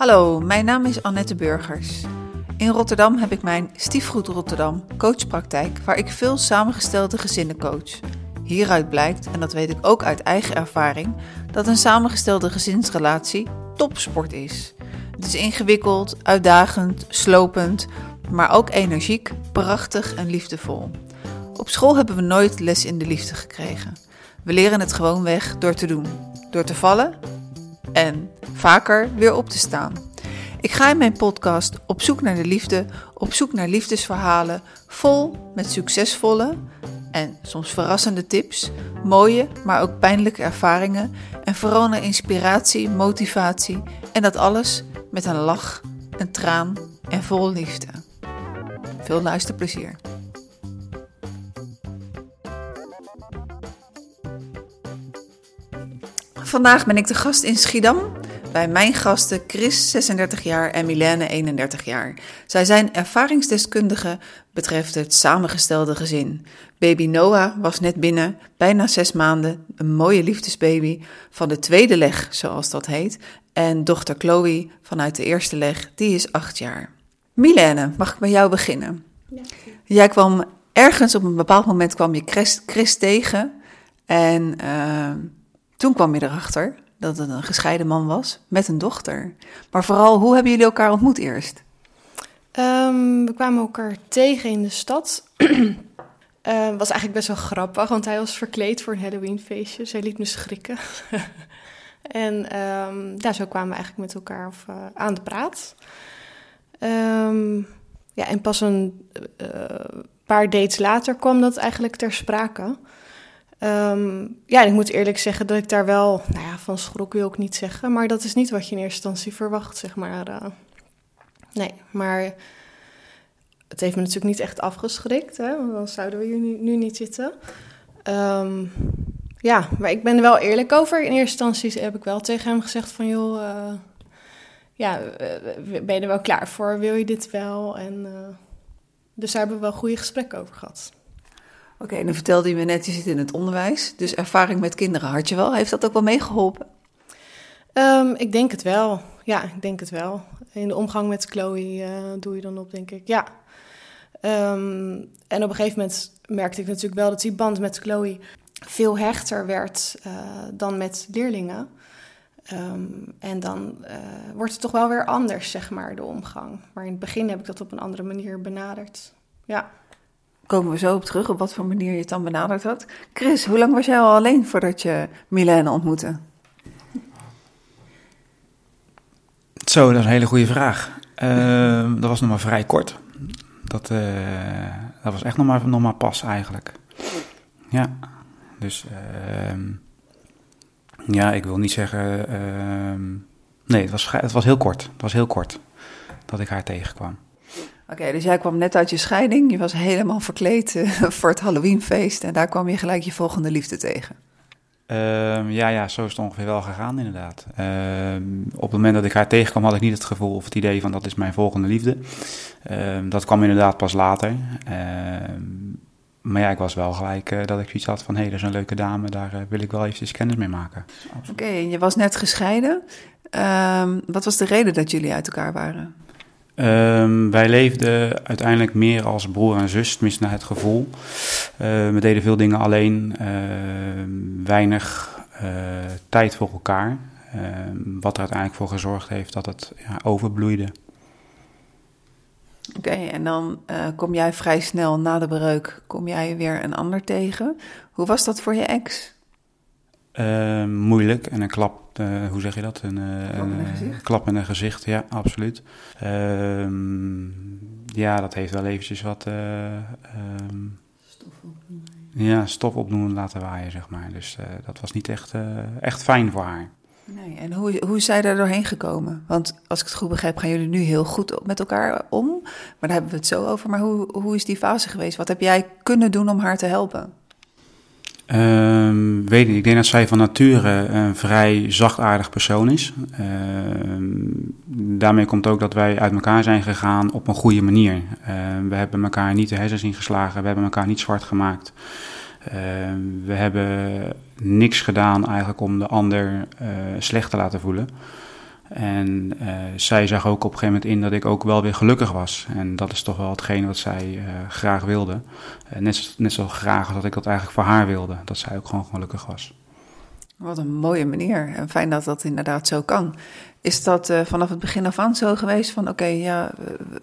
Hallo, mijn naam is Annette Burgers. In Rotterdam heb ik mijn Stiefgoed Rotterdam coachpraktijk, waar ik veel samengestelde gezinnen coach. Hieruit blijkt, en dat weet ik ook uit eigen ervaring, dat een samengestelde gezinsrelatie topsport is. Het is ingewikkeld, uitdagend, slopend, maar ook energiek, prachtig en liefdevol. Op school hebben we nooit les in de liefde gekregen. We leren het gewoon weg door te doen, door te vallen en vaker weer op te staan. Ik ga in mijn podcast op zoek naar de liefde, op zoek naar liefdesverhalen, vol met succesvolle en soms verrassende tips, mooie, maar ook pijnlijke ervaringen en vooral naar inspiratie, motivatie en dat alles met een lach, een traan en vol liefde. Veel luisterplezier. Vandaag ben ik de gast in Schiedam bij mijn gasten Chris, 36 jaar, en Milene, 31 jaar. Zij zijn ervaringsdeskundigen betreft het samengestelde gezin. Baby Noah was net binnen, bijna zes maanden, een mooie liefdesbaby van de tweede leg, zoals dat heet. En dochter Chloe vanuit de eerste leg, die is acht jaar. Milene, mag ik bij jou beginnen? Ja. Jij kwam ergens op een bepaald moment kwam je Chris, Chris tegen en uh, toen kwam je erachter dat het een gescheiden man was met een dochter. Maar vooral, hoe hebben jullie elkaar ontmoet eerst? Um, we kwamen elkaar tegen in de stad. uh, was eigenlijk best wel grappig, want hij was verkleed voor een Halloweenfeestje. Zij liet me schrikken. en um, ja, zo kwamen we eigenlijk met elkaar of, uh, aan de praat. Um, ja, en pas een uh, paar dates later kwam dat eigenlijk ter sprake. Um, ja, ik moet eerlijk zeggen dat ik daar wel, nou ja, van schrok wil ik niet zeggen, maar dat is niet wat je in eerste instantie verwacht, zeg maar. Uh, nee, maar het heeft me natuurlijk niet echt afgeschrikt, hè, want dan zouden we hier nu, niet zitten. Um, ja, maar ik ben er wel eerlijk over. In eerste instantie heb ik wel tegen hem gezegd van, joh, uh, ja, ben je er wel klaar voor? Wil je dit wel? En uh, dus daar hebben we wel goede gesprekken over gehad. Oké, okay, dan vertelde je me net, je zit in het onderwijs. Dus ervaring met kinderen had je wel. Heeft dat ook wel meegeholpen? Um, ik denk het wel. Ja, ik denk het wel. In de omgang met Chloe uh, doe je dan op, denk ik. Ja. Um, en op een gegeven moment merkte ik natuurlijk wel dat die band met Chloe veel hechter werd uh, dan met leerlingen. Um, en dan uh, wordt het toch wel weer anders, zeg maar, de omgang. Maar in het begin heb ik dat op een andere manier benaderd. Ja komen we zo op terug, op wat voor manier je het dan benaderd had. Chris, hoe lang was jij al alleen voordat je Milene ontmoette? Zo, dat is een hele goede vraag. Uh, dat was nog maar vrij kort. Dat, uh, dat was echt nog maar, nog maar pas eigenlijk. Ja, dus uh, ja, ik wil niet zeggen. Ehm, nee, het was, het was heel kort. Het was heel kort dat ik haar tegenkwam. Oké, dus jij kwam net uit je scheiding. Je was helemaal verkleed uh, voor het Halloweenfeest. En daar kwam je gelijk je volgende liefde tegen. Uh, ja, ja, zo is het ongeveer wel gegaan inderdaad. Uh, op het moment dat ik haar tegenkwam had ik niet het gevoel of het idee van dat is mijn volgende liefde. Ehm, dat kwam inderdaad pas later. Ehm, maar ja, ik was wel gelijk uh, dat ik zoiets had van... hé, hey, dat is een leuke dame, daar uh, wil ik wel eventjes kennis mee maken. Oké, okay, je was net gescheiden. wat was de reden dat jullie uit elkaar waren? Um, wij leefden uiteindelijk meer als broer en zus, tenminste naar het gevoel. Uh, we deden veel dingen alleen, uh, weinig uh, tijd voor elkaar. wat er uiteindelijk voor gezorgd heeft dat het ja, overbloeide. Oké, en dan kom jij vrij snel na de breuk, kom jij weer een ander tegen. Hoe was dat voor je ex? Uh, moeilijk en een klap, uh, hoe zeg je dat? Een, uh, klap, in een klap in een gezicht, ja, absoluut. Ehm, ja, dat heeft wel eventjes wat um, stof opdoen. Ja, stof opdoen laten waaien, zeg maar. Dus dat was niet echt, echt fijn voor haar. Nee, en hoe, hoe is zij daar doorheen gekomen? Want als ik het goed begrijp, gaan jullie nu heel goed met elkaar om. Maar daar hebben we het zo over. Maar hoe, hoe is die fase geweest? Wat heb jij kunnen doen om haar te helpen? Um, weet niet, ik denk dat zij van nature een vrij zachtaardig persoon is. Um, daarmee komt ook dat wij uit elkaar zijn gegaan op een goede manier. Um, we hebben elkaar niet de hersens ingeslagen, we hebben elkaar niet zwart gemaakt. we hebben niks gedaan eigenlijk om de ander uh, slecht te laten voelen. En uh, zij zag ook op een gegeven moment in dat ik ook wel weer gelukkig was. En dat is toch wel hetgeen wat zij uh, graag wilde. Uh, net, net zo graag als dat ik dat eigenlijk voor haar wilde. Dat zij ook gewoon gelukkig was. Wat een mooie manier. En fijn dat dat inderdaad zo kan. Is dat vanaf het begin af aan zo geweest van... oké, ja,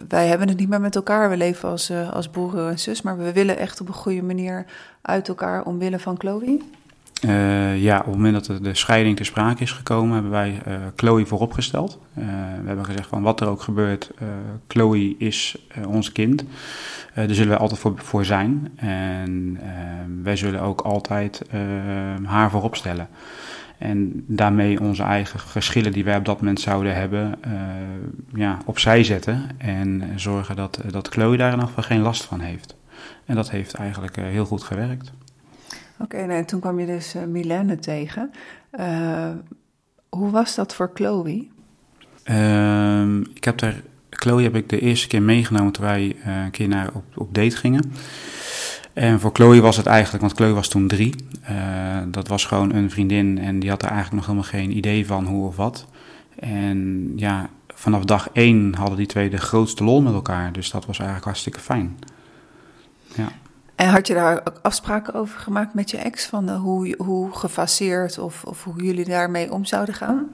wij hebben het niet meer met elkaar. We leven als, als broer en zus. Maar we willen echt op een goede manier uit elkaar omwille van Chloe? Uh, ja, op het moment dat de, scheiding ter sprake is gekomen, hebben wij uh, Chloe vooropgesteld. Uh, we hebben gezegd van wat er ook gebeurt, Chloe is ons kind. daar zullen wij altijd voor, voor zijn. En wij zullen ook altijd haar voorop stellen. En daarmee onze eigen geschillen die wij op dat moment zouden hebben, ja, opzij zetten. En zorgen dat, dat Chloe daar in ieder geval geen last van heeft. En dat heeft eigenlijk heel goed gewerkt. Oké, okay, toen kwam je dus uh, tegen. Uh, hoe was dat voor Chloe? Uh, ik heb daar, Chloe heb ik de eerste keer meegenomen toen wij uh, een keer naar op, op date gingen. En voor Chloe was het eigenlijk, want Chloe was toen drie. dat was gewoon een vriendin en die had er eigenlijk nog helemaal geen idee van hoe of wat. En ja, vanaf dag één hadden die twee de grootste lol met elkaar. Dus dat was eigenlijk hartstikke fijn. Ja. En had je daar ook afspraken over gemaakt met je ex? Van hoe, hoe gefaseerd of, of hoe jullie daarmee om zouden gaan?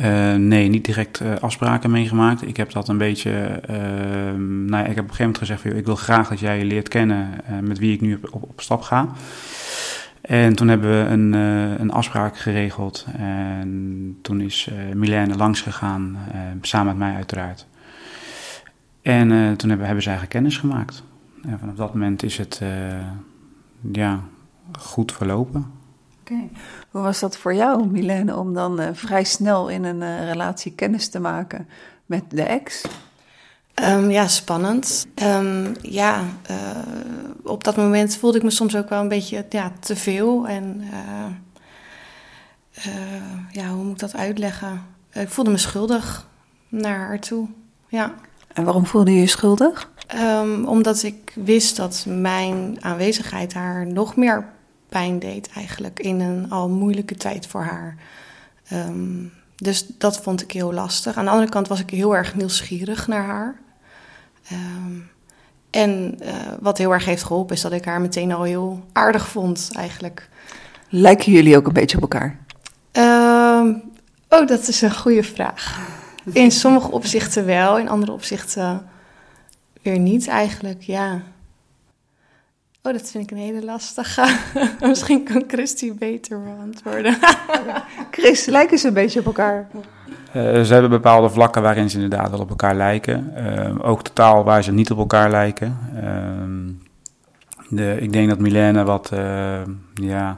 Uh, nee, niet direct uh, afspraken meegemaakt. Ik heb dat een beetje. Uh, nou ik heb op een gegeven moment gezegd: van, ik wil graag dat jij je leert kennen met wie ik nu op, op, stap ga. En toen hebben we een, een afspraak geregeld. En toen is Milène langs gegaan, samen met mij uiteraard. En toen hebben, hebben ze eigenlijk kennis gemaakt. En vanaf dat moment is het uh, ja, goed verlopen. Oké. Okay. Hoe was dat voor jou, Milène, om dan uh, vrij snel in een uh, relatie kennis te maken met de ex? Um, ja, spannend. Um, ja, op dat moment voelde ik me soms ook wel een beetje ja, te veel. En ja, hoe moet ik dat uitleggen? ik voelde me schuldig naar haar toe. Ja. En waarom voelde je je schuldig? Um, omdat ik wist dat mijn aanwezigheid haar nog meer pijn deed, eigenlijk in een al moeilijke tijd voor haar. Um, dus dat vond ik heel lastig. Aan de andere kant was ik heel erg nieuwsgierig naar haar. Um, en uh, wat heel erg heeft geholpen is dat ik haar meteen al heel aardig vond, eigenlijk. Lijken jullie ook een beetje op elkaar? oh, dat is een goede vraag. In sommige opzichten wel, in andere opzichten weer niet eigenlijk, ja. Oh, dat vind ik een hele lastige. Misschien kan Christy beter beantwoorden. Chris, lijken ze een beetje op elkaar? Uh, ze hebben bepaalde vlakken waarin ze inderdaad wel op elkaar lijken. Uh, ook totaal waar ze niet op elkaar lijken. Uh, de, ik denk dat Milena wat, uh, ja,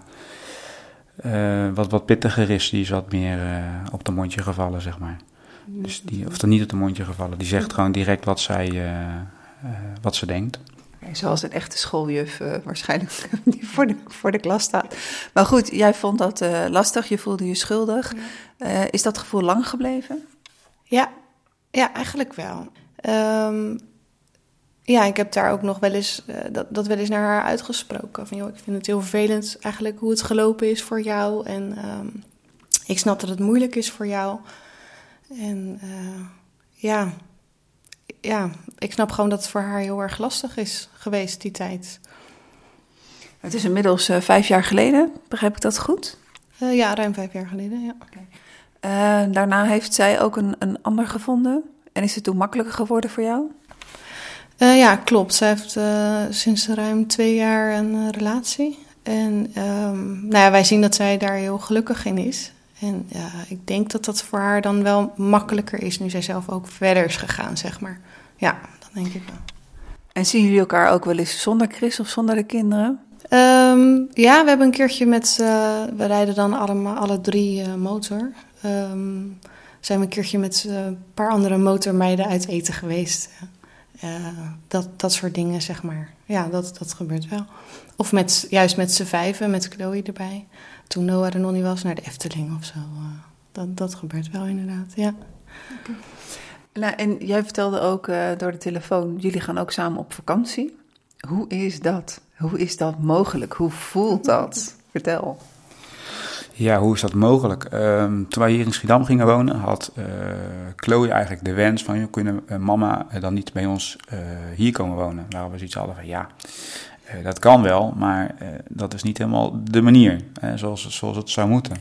wat, wat pittiger is. Die is wat meer op de mondje gevallen, zeg maar. Dus die, of er niet op de mondje gevallen. Die zegt gewoon direct wat zij, wat ze denkt. Zoals een echte schooljuf uh, waarschijnlijk die voor de, voor de klas staat. Maar goed, jij vond dat uh, lastig, je voelde je schuldig. Ja. is dat gevoel lang gebleven? Ja, ja eigenlijk wel. Um, ja, ik heb daar ook nog wel eens, dat, dat wel eens naar haar uitgesproken. Van, joh, ik vind het heel vervelend eigenlijk hoe het gelopen is voor jou. En um, ik snap dat het moeilijk is voor jou. En ja, ja, ik snap gewoon dat het voor haar heel erg lastig is geweest die tijd. Het is inmiddels uh, vijf jaar geleden, begrijp ik dat goed? Uh, ja, ruim vijf jaar geleden, ja. Okay. Uh, daarna heeft zij ook een, een ander gevonden. En is het toen makkelijker geworden voor jou? ja, klopt. Zij heeft sinds ruim twee jaar een relatie. En um, nou ja, wij zien dat zij daar heel gelukkig in is. En ja, ik denk dat dat voor haar dan wel makkelijker is nu zij zelf ook verder is gegaan, zeg maar. Ja, dat denk ik wel. En zien jullie elkaar ook wel eens zonder Chris of zonder de kinderen? Um, ja, we hebben een keertje met, uh, we rijden dan allemaal, alle drie uh, motor. Um, zijn we een keertje met uh, een paar andere motormeiden uit eten geweest. dat, dat soort dingen, zeg maar. Ja, dat, dat gebeurt wel. Of met, juist met z'n vijven, met Chloe erbij toen Noah er nog niet was, naar de Efteling of zo. Uh, dat, dat gebeurt wel inderdaad, ja. Okay. Nou, en jij vertelde ook uh, door de telefoon, jullie gaan ook samen op vakantie. Hoe is dat? Hoe is dat mogelijk? Hoe voelt dat? Vertel. Ja, hoe is dat mogelijk? Ehm, toen wij hier in Schiedam gingen wonen, had uh, Chloe eigenlijk de wens van... Joh, kunnen uh, mama dan niet bij ons uh, hier komen wonen? Waar we zoiets hadden van, ja, dat kan wel, maar dat is niet helemaal de manier zoals, zoals het zou moeten.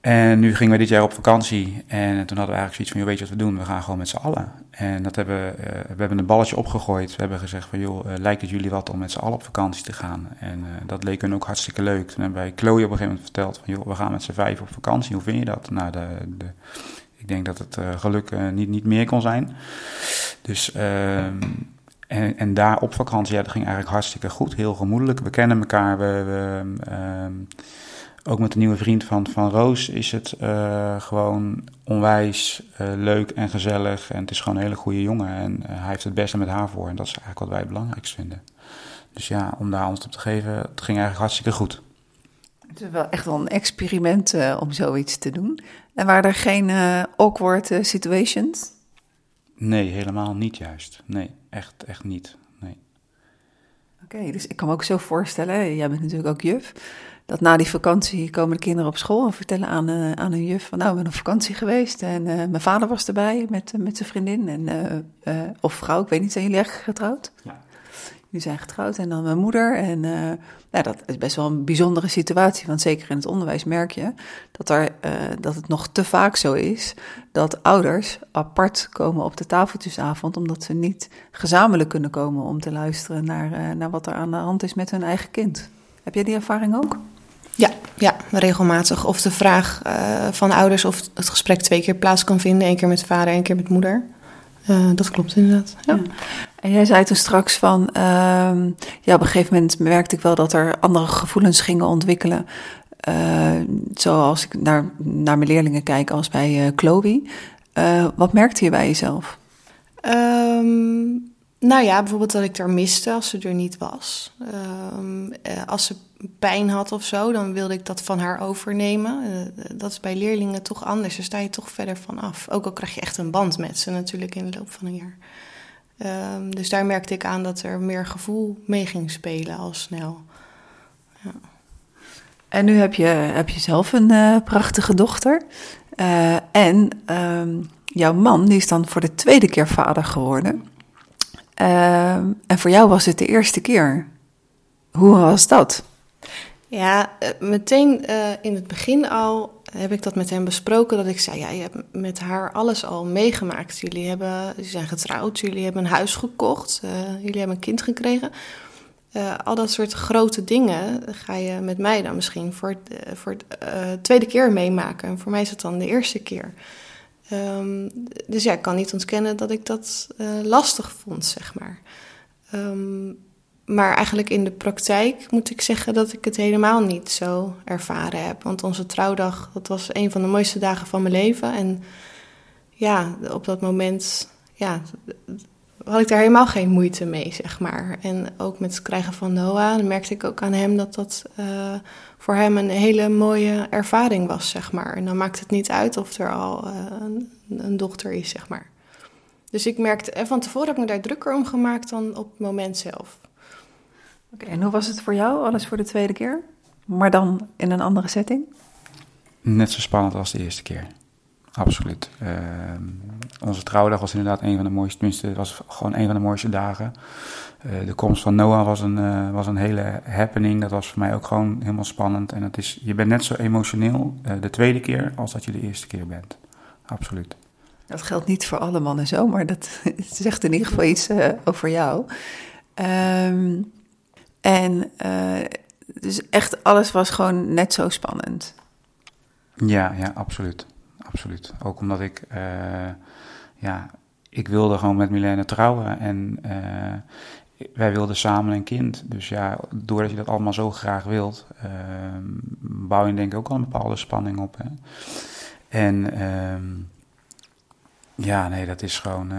En nu gingen we dit jaar op vakantie en toen hadden we eigenlijk zoiets van, joh, weet je wat we doen? We gaan gewoon met z'n allen. En dat hebben, we hebben een balletje opgegooid. We hebben gezegd van, joh, uh, lijkt het jullie wat om met z'n allen op vakantie te gaan? En uh, dat leek hun ook hartstikke leuk. Toen hebben wij Chloe op een gegeven moment verteld van, joh, we gaan met z'n vijf op vakantie. Hoe vind je dat? Nou, de, de, ik denk dat het geluk niet, niet meer kon zijn. Dus... ehm en, en, daar op vakantie, ja, dat ging eigenlijk hartstikke goed. Heel gemoedelijk. We kennen elkaar. We, we um, ook met de nieuwe vriend van, van Roos is het uh, gewoon onwijs uh, leuk en gezellig. En het is gewoon een hele goede jongen. En uh, hij heeft het beste met haar voor. En dat is eigenlijk wat wij het belangrijkst vinden. Dus ja, om daar antwoord op te geven, het ging eigenlijk hartstikke goed. Het is wel echt wel een experiment om zoiets te doen. En waren er geen awkward situations? Nee, helemaal niet juist. Nee, echt, echt niet. Okay, dus ik kan me ook zo voorstellen, jij bent natuurlijk ook juf dat na die vakantie komen de kinderen op school en vertellen aan, uh, aan hun juf van nou, we zijn op vakantie geweest en uh, mijn vader was erbij met, met zijn vriendin en, of vrouw, ik weet niet, zijn jullie echt getrouwd? Ja. Jullie zijn getrouwd en dan mijn moeder en nou, dat is best wel een bijzondere situatie, want zeker in het onderwijs merk je dat, er, dat het nog te vaak zo is dat ouders apart komen op de tafeltjesavond omdat ze niet gezamenlijk kunnen komen om te luisteren naar, naar wat er aan de hand is met hun eigen kind. Heb jij die ervaring ook? Ja, ja, regelmatig. Of de vraag uh, van ouders of het gesprek twee keer plaats kan vinden. één keer met vader, één keer met moeder. Uh, dat klopt inderdaad. Ja. ja. En jij zei toen straks van, uh, ja, op een gegeven moment merkte ik wel dat er andere gevoelens gingen ontwikkelen. Uh, zoals ik naar, naar mijn leerlingen kijk als bij Chloe. wat merkte je bij jezelf? Um, nou ja, bijvoorbeeld dat ik er miste als ze er niet was. Um, als ze pijn had of zo, dan wilde ik dat van haar overnemen. Uh, dat is bij leerlingen toch anders. Daar sta je toch verder van af. Ook al krijg je echt een band met ze natuurlijk in de loop van een jaar. Um, dus daar merkte ik aan dat er meer gevoel mee ging spelen al snel. Ja. En nu heb je, heb je zelf een uh, prachtige dochter. En um, jouw man die is dan voor de tweede keer vader geworden. Ehm, en voor jou was het de eerste keer. Hoe was dat? Ja, eh, meteen uh, in het begin al heb ik dat met hem besproken. Dat ik zei, ja, je hebt met haar alles al meegemaakt. Jullie, hebben, jullie zijn getrouwd, jullie hebben een huis gekocht, jullie hebben een kind gekregen. Al dat soort grote dingen ga je met mij dan misschien voor, voor de tweede keer meemaken. En voor mij is het dan de eerste keer. Um, dus ja, ik kan niet ontkennen dat ik dat uh, lastig vond, zeg maar. Um, maar eigenlijk in de praktijk moet ik zeggen dat ik het helemaal niet zo ervaren heb. Want onze trouwdag, dat was een van de mooiste dagen van mijn leven. En ja, op dat moment ja, had ik daar helemaal geen moeite mee, zeg maar. En ook met het krijgen van Noah, dan merkte ik ook aan hem dat dat uh, voor hem een hele mooie ervaring was, zeg maar. En dan maakt het niet uit of er al uh, een, een, dochter is, zeg maar. Dus ik merkte, en van tevoren heb ik me daar drukker om gemaakt dan op het moment zelf. Oké, okay, en hoe was het voor jou, alles voor de tweede keer? Maar dan in een andere setting? Net zo spannend als de eerste keer. Absoluut. Uh, onze trouwdag was inderdaad een van de mooiste, tenminste, het was gewoon een van de mooiste dagen. Uh, de komst van Noah was een, uh, was een hele happening. Dat was voor mij ook gewoon helemaal spannend. En het is, je bent net zo emotioneel uh, de tweede keer als dat je de eerste keer bent. Absoluut. Dat geldt niet voor alle mannen zo, maar dat zegt in ieder geval iets over jou. Um, en dus echt alles was gewoon net zo spannend. Ja, ja, absoluut absoluut. Ook omdat ik, uh, ja, ik wilde gewoon met Milena trouwen en uh, wij wilden samen een kind. Dus ja, doordat je dat allemaal zo graag wilt, uh, bouw je denk ik ook al een bepaalde spanning op. Hè? En ehm, ja, nee, dat is gewoon.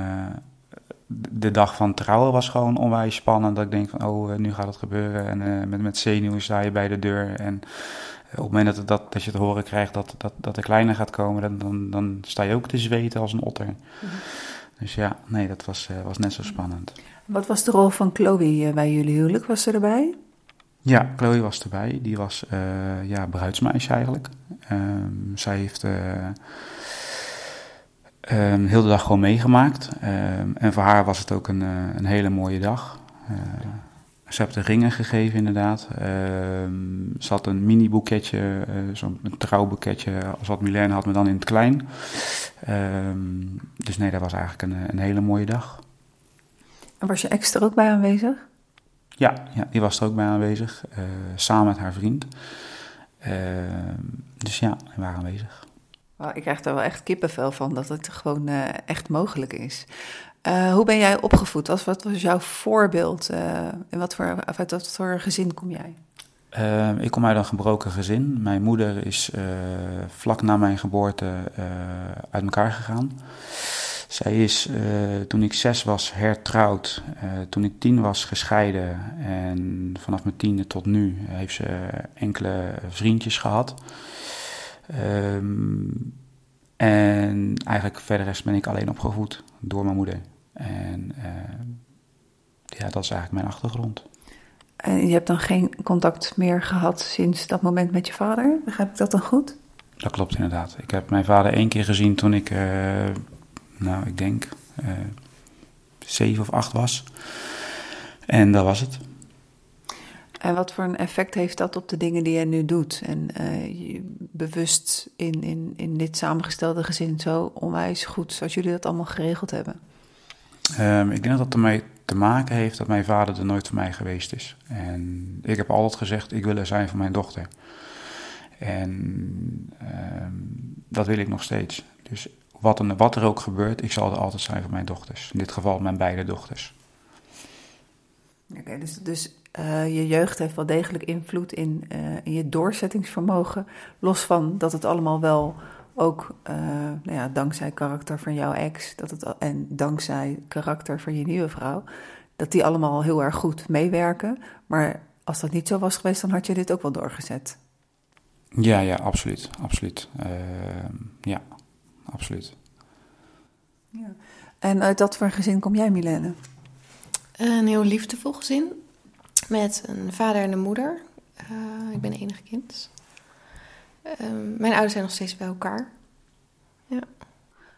de dag van trouwen was gewoon onwijs spannend. Dat ik denk van, oh, nu gaat het gebeuren. En met, met zenuwen sta je bij de deur. En op het moment dat, dat, dat je te horen krijgt dat, dat, dat de kleine gaat komen, dan, dan, dan sta je ook te zweten als een otter. Mhm. Dus ja, nee, dat was, uh, was net zo spannend. Wat was de rol van Chloe uh, bij jullie huwelijk? Was ze erbij? Ja, Chloe was erbij. Die was uh, ja, bruidsmeisje eigenlijk. Um, zij heeft uh, heel de dag gewoon meegemaakt. Um, en voor haar was het ook een, een hele mooie dag. Ze heeft de ringen gegeven inderdaad. ze had een mini boeketje, zo'n trouwboeketje als wat Milène had, maar dan in het klein. dus nee, dat was eigenlijk een, een hele mooie dag. En was je ex er ook bij aanwezig? Ja, ja, die was er ook bij aanwezig, uh, samen met haar vriend. Uh, dus ja, die waren aanwezig. Wow, ik krijg er wel echt kippenvel van dat het gewoon uh, echt mogelijk is. Hoe ben jij opgevoed? Wat, wat was jouw voorbeeld? en wat voor, uit wat voor gezin kom jij? ik kom uit een gebroken gezin. Mijn moeder is vlak na mijn geboorte uit elkaar gegaan. Zij is toen ik zes was hertrouwd, toen ik tien was gescheiden en vanaf mijn tiende tot nu heeft ze enkele vriendjes gehad. Um, en eigenlijk verder rest ben ik alleen opgevoed door mijn moeder. En uh, ja, dat is eigenlijk mijn achtergrond. En je hebt dan geen contact meer gehad sinds dat moment met je vader? Begrijp ik dat dan goed? Dat klopt inderdaad. Ik heb mijn vader één keer gezien toen ik nou, ik denk uh, zeven of acht was. En dat was het. En wat voor een effect heeft dat op de dingen die je nu doet? En uh, bewust in, in, in dit samengestelde gezin zo onwijs goed, zoals jullie dat allemaal geregeld hebben? Um, ik denk dat dat ermee te maken heeft dat mijn vader er nooit voor mij geweest is. En ik heb altijd gezegd, ik wil er zijn voor mijn dochter. En um, dat wil ik nog steeds. Dus wat, en, wat er ook gebeurt, ik zal er altijd zijn voor mijn dochters. In dit geval mijn beide dochters. Oké, dus, dus uh, je jeugd heeft wel degelijk invloed in, uh, in, je doorzettingsvermogen. Los van dat het allemaal wel ook, uh, nou ja, dankzij karakter van jouw ex dat het, en dankzij karakter van je nieuwe vrouw, dat die allemaal heel erg goed meewerken. Maar als dat niet zo was geweest, dan had je dit ook wel doorgezet. Ja, ja, absoluut. absoluut. ja, absoluut. Ja. En uit dat voor gezin kom jij, Milene? Een heel liefdevol gezin. Met een vader en een moeder. Uh, ik ben enig kind. Uh, mijn ouders zijn nog steeds bij elkaar. Ja.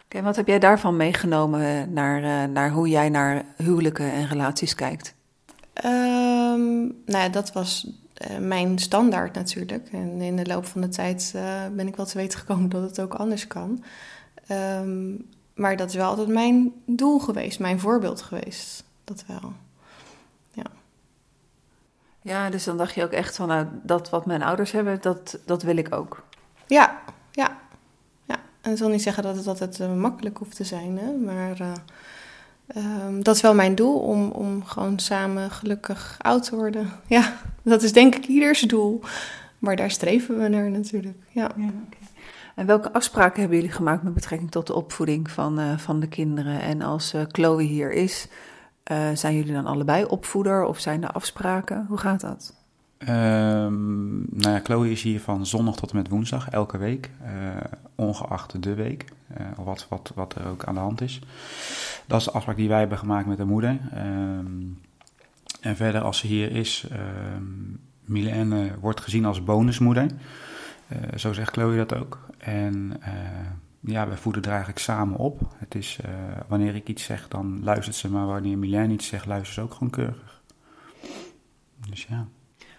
Oké, wat heb jij daarvan meegenomen naar, uh, naar hoe jij naar huwelijken en relaties kijkt? Um, nou ja, dat was uh, mijn standaard natuurlijk. En in de loop van de tijd ben ik wel te weten gekomen dat het ook anders kan. Um, maar dat is wel altijd mijn doel geweest, mijn voorbeeld geweest. Dat wel. Ja. Dus dan dacht je ook echt van, nou, dat wat mijn ouders hebben, dat, dat wil ik ook. Ja, ja. ja. En dat wil niet zeggen dat het altijd uh, makkelijk hoeft te zijn, hè? maar uh, um, dat is wel mijn doel, om, om gewoon samen gelukkig oud te worden. Ja, dat is denk ik ieders doel. Maar daar streven we naar natuurlijk, ja. ja okay. En welke afspraken hebben jullie gemaakt met betrekking tot de opvoeding van, uh, van de kinderen? En als Chloe hier is, uh, zijn jullie dan allebei opvoeder of zijn er afspraken? Hoe gaat dat? Um, nou ja, Chloe is hier van zondag tot en met woensdag, elke week, ongeacht de week, of wat, wat, wat er ook aan de hand is. Dat is de afspraak die wij hebben gemaakt met de moeder. Um, en verder, als ze hier is, um, Milene wordt gezien als bonusmoeder. Uh, zo zegt Chloe dat ook. En uh, ja, we voeden er eigenlijk samen op. Het is, uh, wanneer ik iets zeg, dan luistert ze, maar wanneer Milène iets zegt, luistert ze ook gewoon keurig. Dus ja.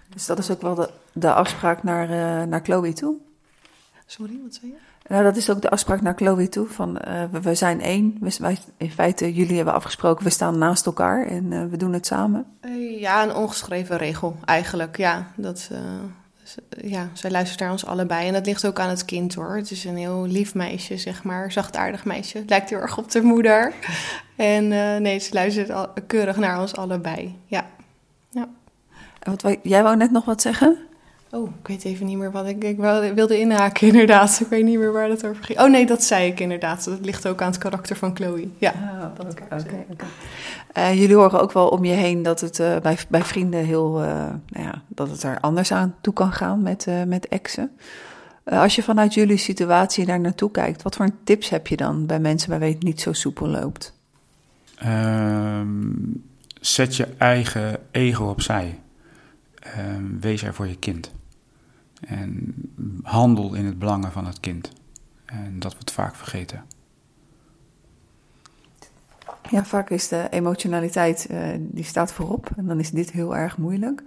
Dus dat is ook wel de, de afspraak naar, naar Chloe toe? Sorry, wat zei je? Nou, dat is ook de afspraak naar Chloe toe. Van, we, we, zijn één. We, wij, in feite, jullie hebben afgesproken, we staan naast elkaar en we doen het samen. ja, een ongeschreven regel eigenlijk. Ja, dat, ja, zij luistert naar ons allebei. En dat ligt ook aan het kind hoor. Het is een heel lief meisje, zeg maar. Zachtaardig meisje. Lijkt heel erg op de moeder. En uh, nee, ze luistert al, keurig naar ons allebei. Ja. ja. En wat, jij wou net nog wat zeggen? Oh, ik weet even niet meer wat ik, ik wilde inhaken, inderdaad. Ik weet niet meer waar dat over ging. Oh nee, dat zei ik inderdaad. Dat ligt ook aan het karakter van Chloe. Ja, oh, oké. Okay, okay. uh, jullie horen ook wel om je heen dat het uh, bij, bij vrienden heel, uh, nou ja, dat het er anders aan toe kan gaan met, met exen. als je vanuit jullie situatie daar naartoe kijkt, wat voor tips heb je dan bij mensen waarbij het niet zo soepel loopt? Um, zet je eigen ego opzij. ehm, wees er voor je kind. En handel in het belangen van het kind. En dat we het vaak vergeten. Ja, vaak is de emotionaliteit, uh, die staat voorop. En dan is dit heel erg moeilijk.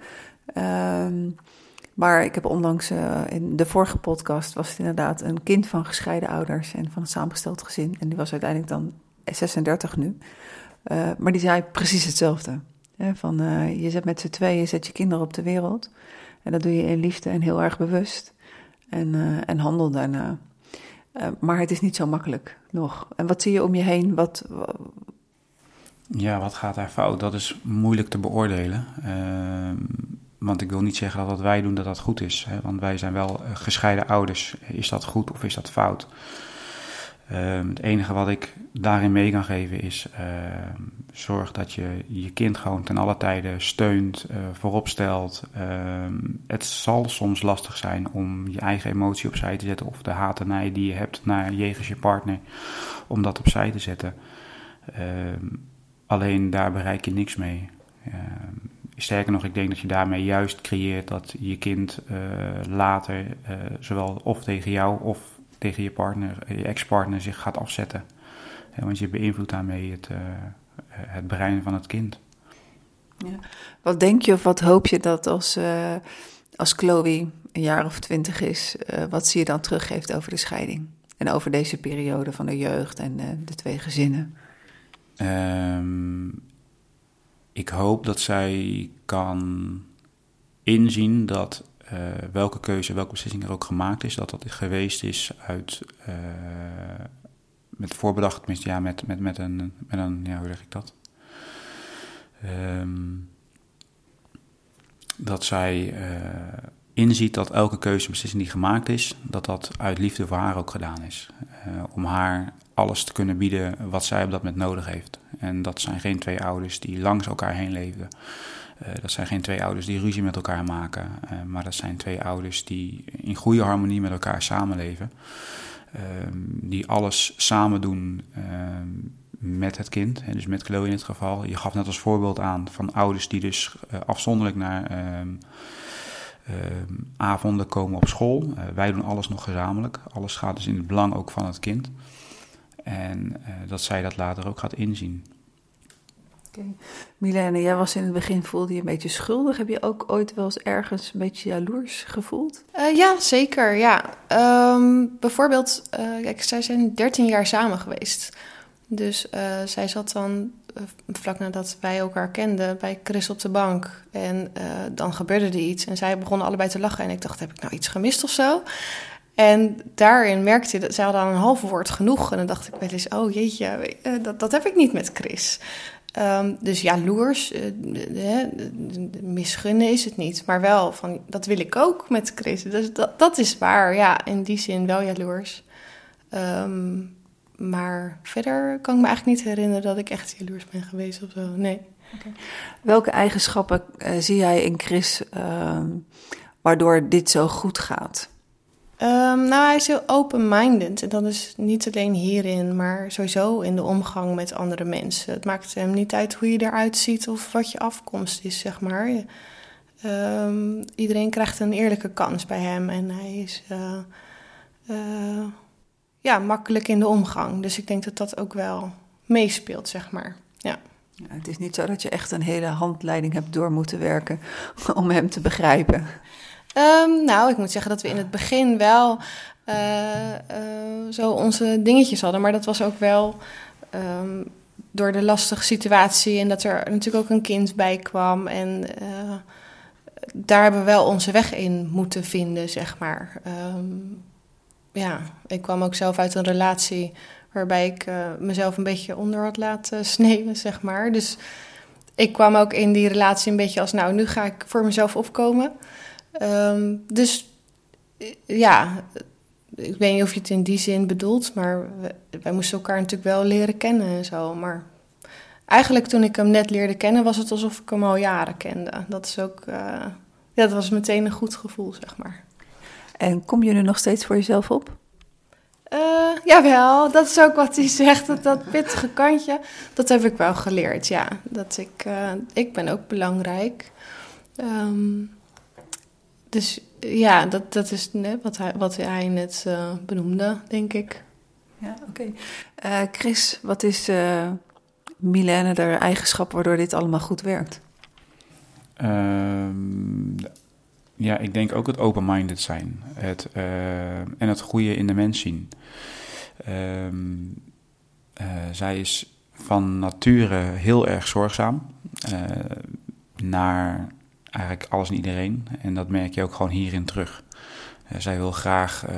Ehm, maar ik heb onlangs, uh, in de vorige podcast was het inderdaad een kind van gescheiden ouders en van een samengesteld gezin. En die was uiteindelijk dan 36 nu. Uh, maar die zei precies hetzelfde. Hè, van, je zet met z'n tweeën, zet je kinderen op de wereld. En dat doe je in liefde en heel erg bewust. En, en handel daarna. maar het is niet zo makkelijk nog. En wat zie je om je heen? Wat, ja, wat gaat daar fout? Dat is moeilijk te beoordelen. Uh, want ik wil niet zeggen dat wat wij doen, dat dat goed is. Hè? Want wij zijn wel eh, gescheiden ouders. Is dat goed of is dat fout? Uh, het enige wat ik daarin mee kan geven is... Uh, zorg dat je je kind gewoon ten alle tijde steunt, uh, voorop stelt. het zal soms lastig zijn om je eigen emotie opzij te zetten... of de hatenij die je hebt naar jegens je partner, om dat opzij te zetten... Alleen daar bereik je niks mee. Sterker nog, ik denk dat je daarmee juist creëert dat je kind uh, later uh, zowel of tegen jou of tegen je partner, je ex-partner zich gaat afzetten. want je beïnvloedt daarmee het, het brein van het kind. Ja. Wat denk je of wat hoop je dat als, als Chloe een jaar of twintig is, wat zie je dan teruggeeft over de scheiding? En over deze periode van de jeugd en de twee gezinnen? Um, ik hoop dat zij kan inzien dat uh, welke keuze, welke beslissing er ook gemaakt is, dat dat geweest is uit uh, met voorbedacht, tenminste ja, met, met, met, een, met een, ja, hoe zeg ik dat? Um, dat zij uh, inziet dat elke keuze, beslissing die gemaakt is, dat dat uit liefde voor haar ook gedaan is. om haar alles te kunnen bieden wat zij op dat moment nodig heeft. En dat zijn geen twee ouders die langs elkaar heen leefden. Uh, dat zijn geen twee ouders die ruzie met elkaar maken. Uh, maar dat zijn twee ouders die in goede harmonie met elkaar samenleven. Uh, die alles samen doen ehm, met het kind. Dus met Chloe in het geval. Je gaf net als voorbeeld aan van ouders die dus eh, afzonderlijk naar ehm, avonden komen op school. wij doen alles nog gezamenlijk. Alles gaat dus in het belang ook van het kind. En dat zij dat later ook gaat inzien. Okay. Milene, jij was in het begin voelde je een beetje schuldig. Heb je ook ooit wel eens ergens een beetje jaloers gevoeld? Uh, ja, zeker. Ja. Um, bijvoorbeeld, uh, kijk, zij zijn 13 jaar samen geweest. Dus zij zat dan vlak nadat wij elkaar kenden bij Chris op de bank. En dan gebeurde er iets en zij begonnen allebei te lachen. En ik dacht, heb ik nou iets gemist of zo? En daarin merkte je dat zij hadden aan een half woord genoeg. En dan dacht ik wel eens, oh jeetje, eh, dat, dat heb ik niet met Chris. Um, dus jaloers, uh, misgunnen is het niet. Maar wel van, dat wil ik ook met Chris. Dus dat, dat is waar, ja, in die zin wel jaloers. Um, maar verder kan ik me eigenlijk niet herinneren dat ik echt jaloers ben geweest of zo. Nee. Welke eigenschappen uh, zie jij in Chris uh, waardoor dit zo goed gaat? Um, nou, hij is heel open-minded. En dat is niet alleen hierin, maar sowieso in de omgang met andere mensen. Het maakt hem niet uit hoe je eruit ziet of wat je afkomst is, zeg maar. Um, iedereen krijgt een eerlijke kans bij hem en hij is uh, uh, ja, makkelijk in de omgang. Dus ik denk dat dat ook wel meespeelt, zeg maar. Ja. Ja, het is niet zo dat je echt een hele handleiding hebt door moeten werken om hem te begrijpen. Um, nou, ik moet zeggen dat we in het begin wel uh, uh, zo onze dingetjes hadden. Maar dat was ook wel um, door de lastige situatie en dat er natuurlijk ook een kind bij kwam. En uh, daar hebben we wel onze weg in moeten vinden, zeg maar. Um, ja, ik kwam ook zelf uit een relatie waarbij ik mezelf een beetje onder had laten sneeuwen, zeg maar. Dus ik kwam ook in die relatie een beetje als, nou, nu ga ik voor mezelf opkomen. Um, dus ja, ik weet niet of je het in die zin bedoelt, maar wij moesten elkaar natuurlijk wel leren kennen en zo. Maar eigenlijk toen ik hem net leerde kennen, was het alsof ik hem al jaren kende. Dat is ook, uh, ja, dat was meteen een goed gevoel, zeg maar. En kom je nu nog steeds voor jezelf op? Uh, jawel, dat is ook wat hij zegt. Dat, dat pittige kantje, dat heb ik wel geleerd, ja. Dat ik, uh, ik ben ook belangrijk. Um, Dus ja, dat, dat is net wat hij, wat hij net uh, benoemde, denk ik. Ja, oké. Okay. Uh, Chris, wat is uh, Milene de eigenschap waardoor dit allemaal goed werkt? Um, ja, ik denk ook het open-minded zijn. Het, en het goede in de mens zien. Um, zij is van nature heel erg zorgzaam naar eigenlijk alles en iedereen. En dat merk je ook gewoon hierin terug. Uh, zij wil graag uh,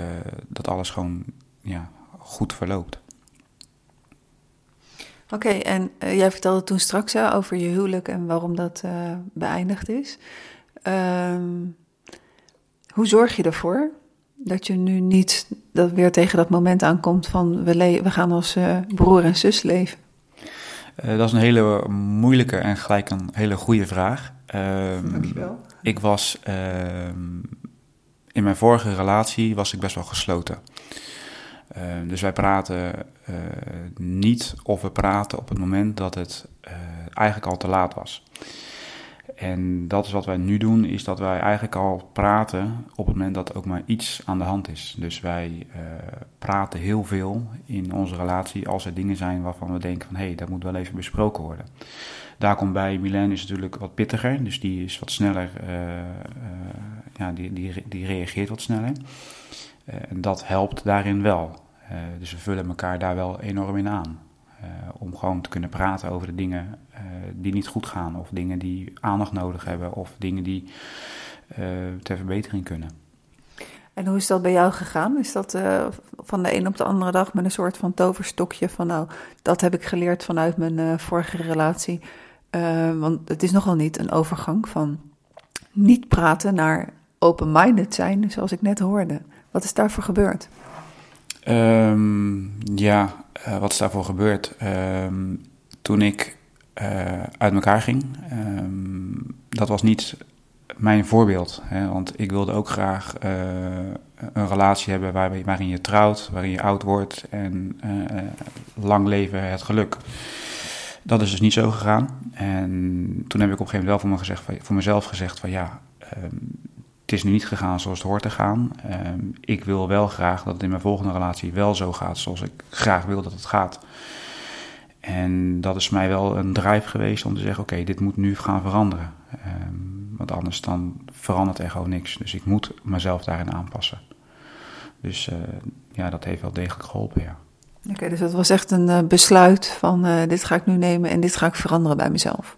dat alles gewoon ja, goed verloopt. Oké, okay, en uh, jij vertelde toen straks hè, over je huwelijk en waarom dat beëindigd is. Um, hoe zorg je ervoor dat je nu niet dat weer tegen dat moment aankomt van we, we gaan als broer en zus leven? dat is een hele moeilijke en gelijk een hele goede vraag. Um, Dankjewel. Ik was um, in mijn vorige relatie was ik best wel gesloten. Uh, dus wij praten uh, niet of we praten op het moment dat het uh, eigenlijk al te laat was. En dat is wat wij nu doen, is dat wij eigenlijk al praten op het moment dat ook maar iets aan de hand is. Dus wij uh, praten heel veel in onze relatie als er dingen zijn waarvan we denken van hé, hey, dat moet wel even besproken worden. Daar komt bij, Milan is natuurlijk wat pittiger, dus die is wat sneller, uh, uh, ja, die, die, die reageert wat sneller. en dat helpt daarin wel. dus we vullen elkaar daar wel enorm in aan. om gewoon te kunnen praten over de dingen die niet goed gaan, of dingen die aandacht nodig hebben, of dingen die ter verbetering kunnen. En hoe is dat bij jou gegaan? Is dat van de een op de andere dag met een soort van toverstokje van nou, dat heb ik geleerd vanuit mijn vorige relatie. Uh, want het is nogal niet een overgang van niet praten naar open-minded zijn, zoals ik net hoorde. Wat is daarvoor gebeurd? Um, ja, wat is daarvoor gebeurd? Um, toen ik uit elkaar ging, um, dat was niet mijn voorbeeld. Hè, want ik wilde ook graag een relatie hebben waar, waarin je trouwt, waarin je oud wordt en lang leven het geluk. Dat is dus niet zo gegaan. En toen heb ik op een gegeven moment wel voor, voor mezelf gezegd van ja, um, het is nu niet gegaan zoals het hoort te gaan. Um, ik wil wel graag dat het in mijn volgende relatie wel zo gaat zoals ik graag wil dat het gaat. En dat is mij wel een drive geweest om te zeggen: oké, dit moet nu gaan veranderen. Um, want anders dan verandert er gewoon niks. Dus ik moet mezelf daarin aanpassen. Dus uh, ja, dat heeft wel degelijk geholpen, ja. Oké, dus dat was echt een uh, besluit van uh, dit ga ik nu nemen en dit ga ik veranderen bij mezelf.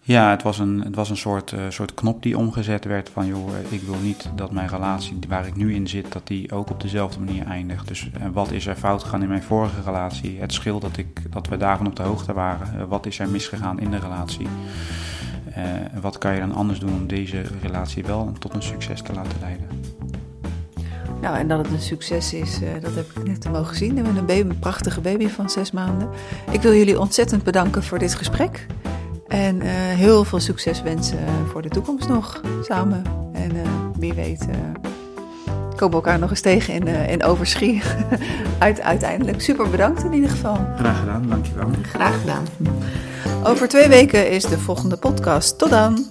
Ja, het was een, het was een soort, uh, soort knop die omgezet werd van joh, ik wil niet dat mijn relatie waar ik nu in zit, dat die ook op dezelfde manier eindigt. Dus wat is er fout gegaan in mijn vorige relatie? Het scheelt dat, ik, dat we daarvan op de hoogte waren. wat is er misgegaan in de relatie? Wat kan je dan anders doen om deze relatie wel tot een succes te laten leiden? Nou, en dat het een succes is, uh, dat heb ik net mogen zien. We hebben een, baby, een prachtige baby van zes maanden. Ik wil jullie ontzettend bedanken voor dit gesprek. En uh, heel veel succes wensen voor de toekomst nog samen. En wie weet komen we elkaar nog eens tegen in, in Overschie. Uit, uiteindelijk. Super bedankt in ieder geval. Graag gedaan, dankjewel. Graag gedaan. Over twee weken is de volgende podcast. Tot dan!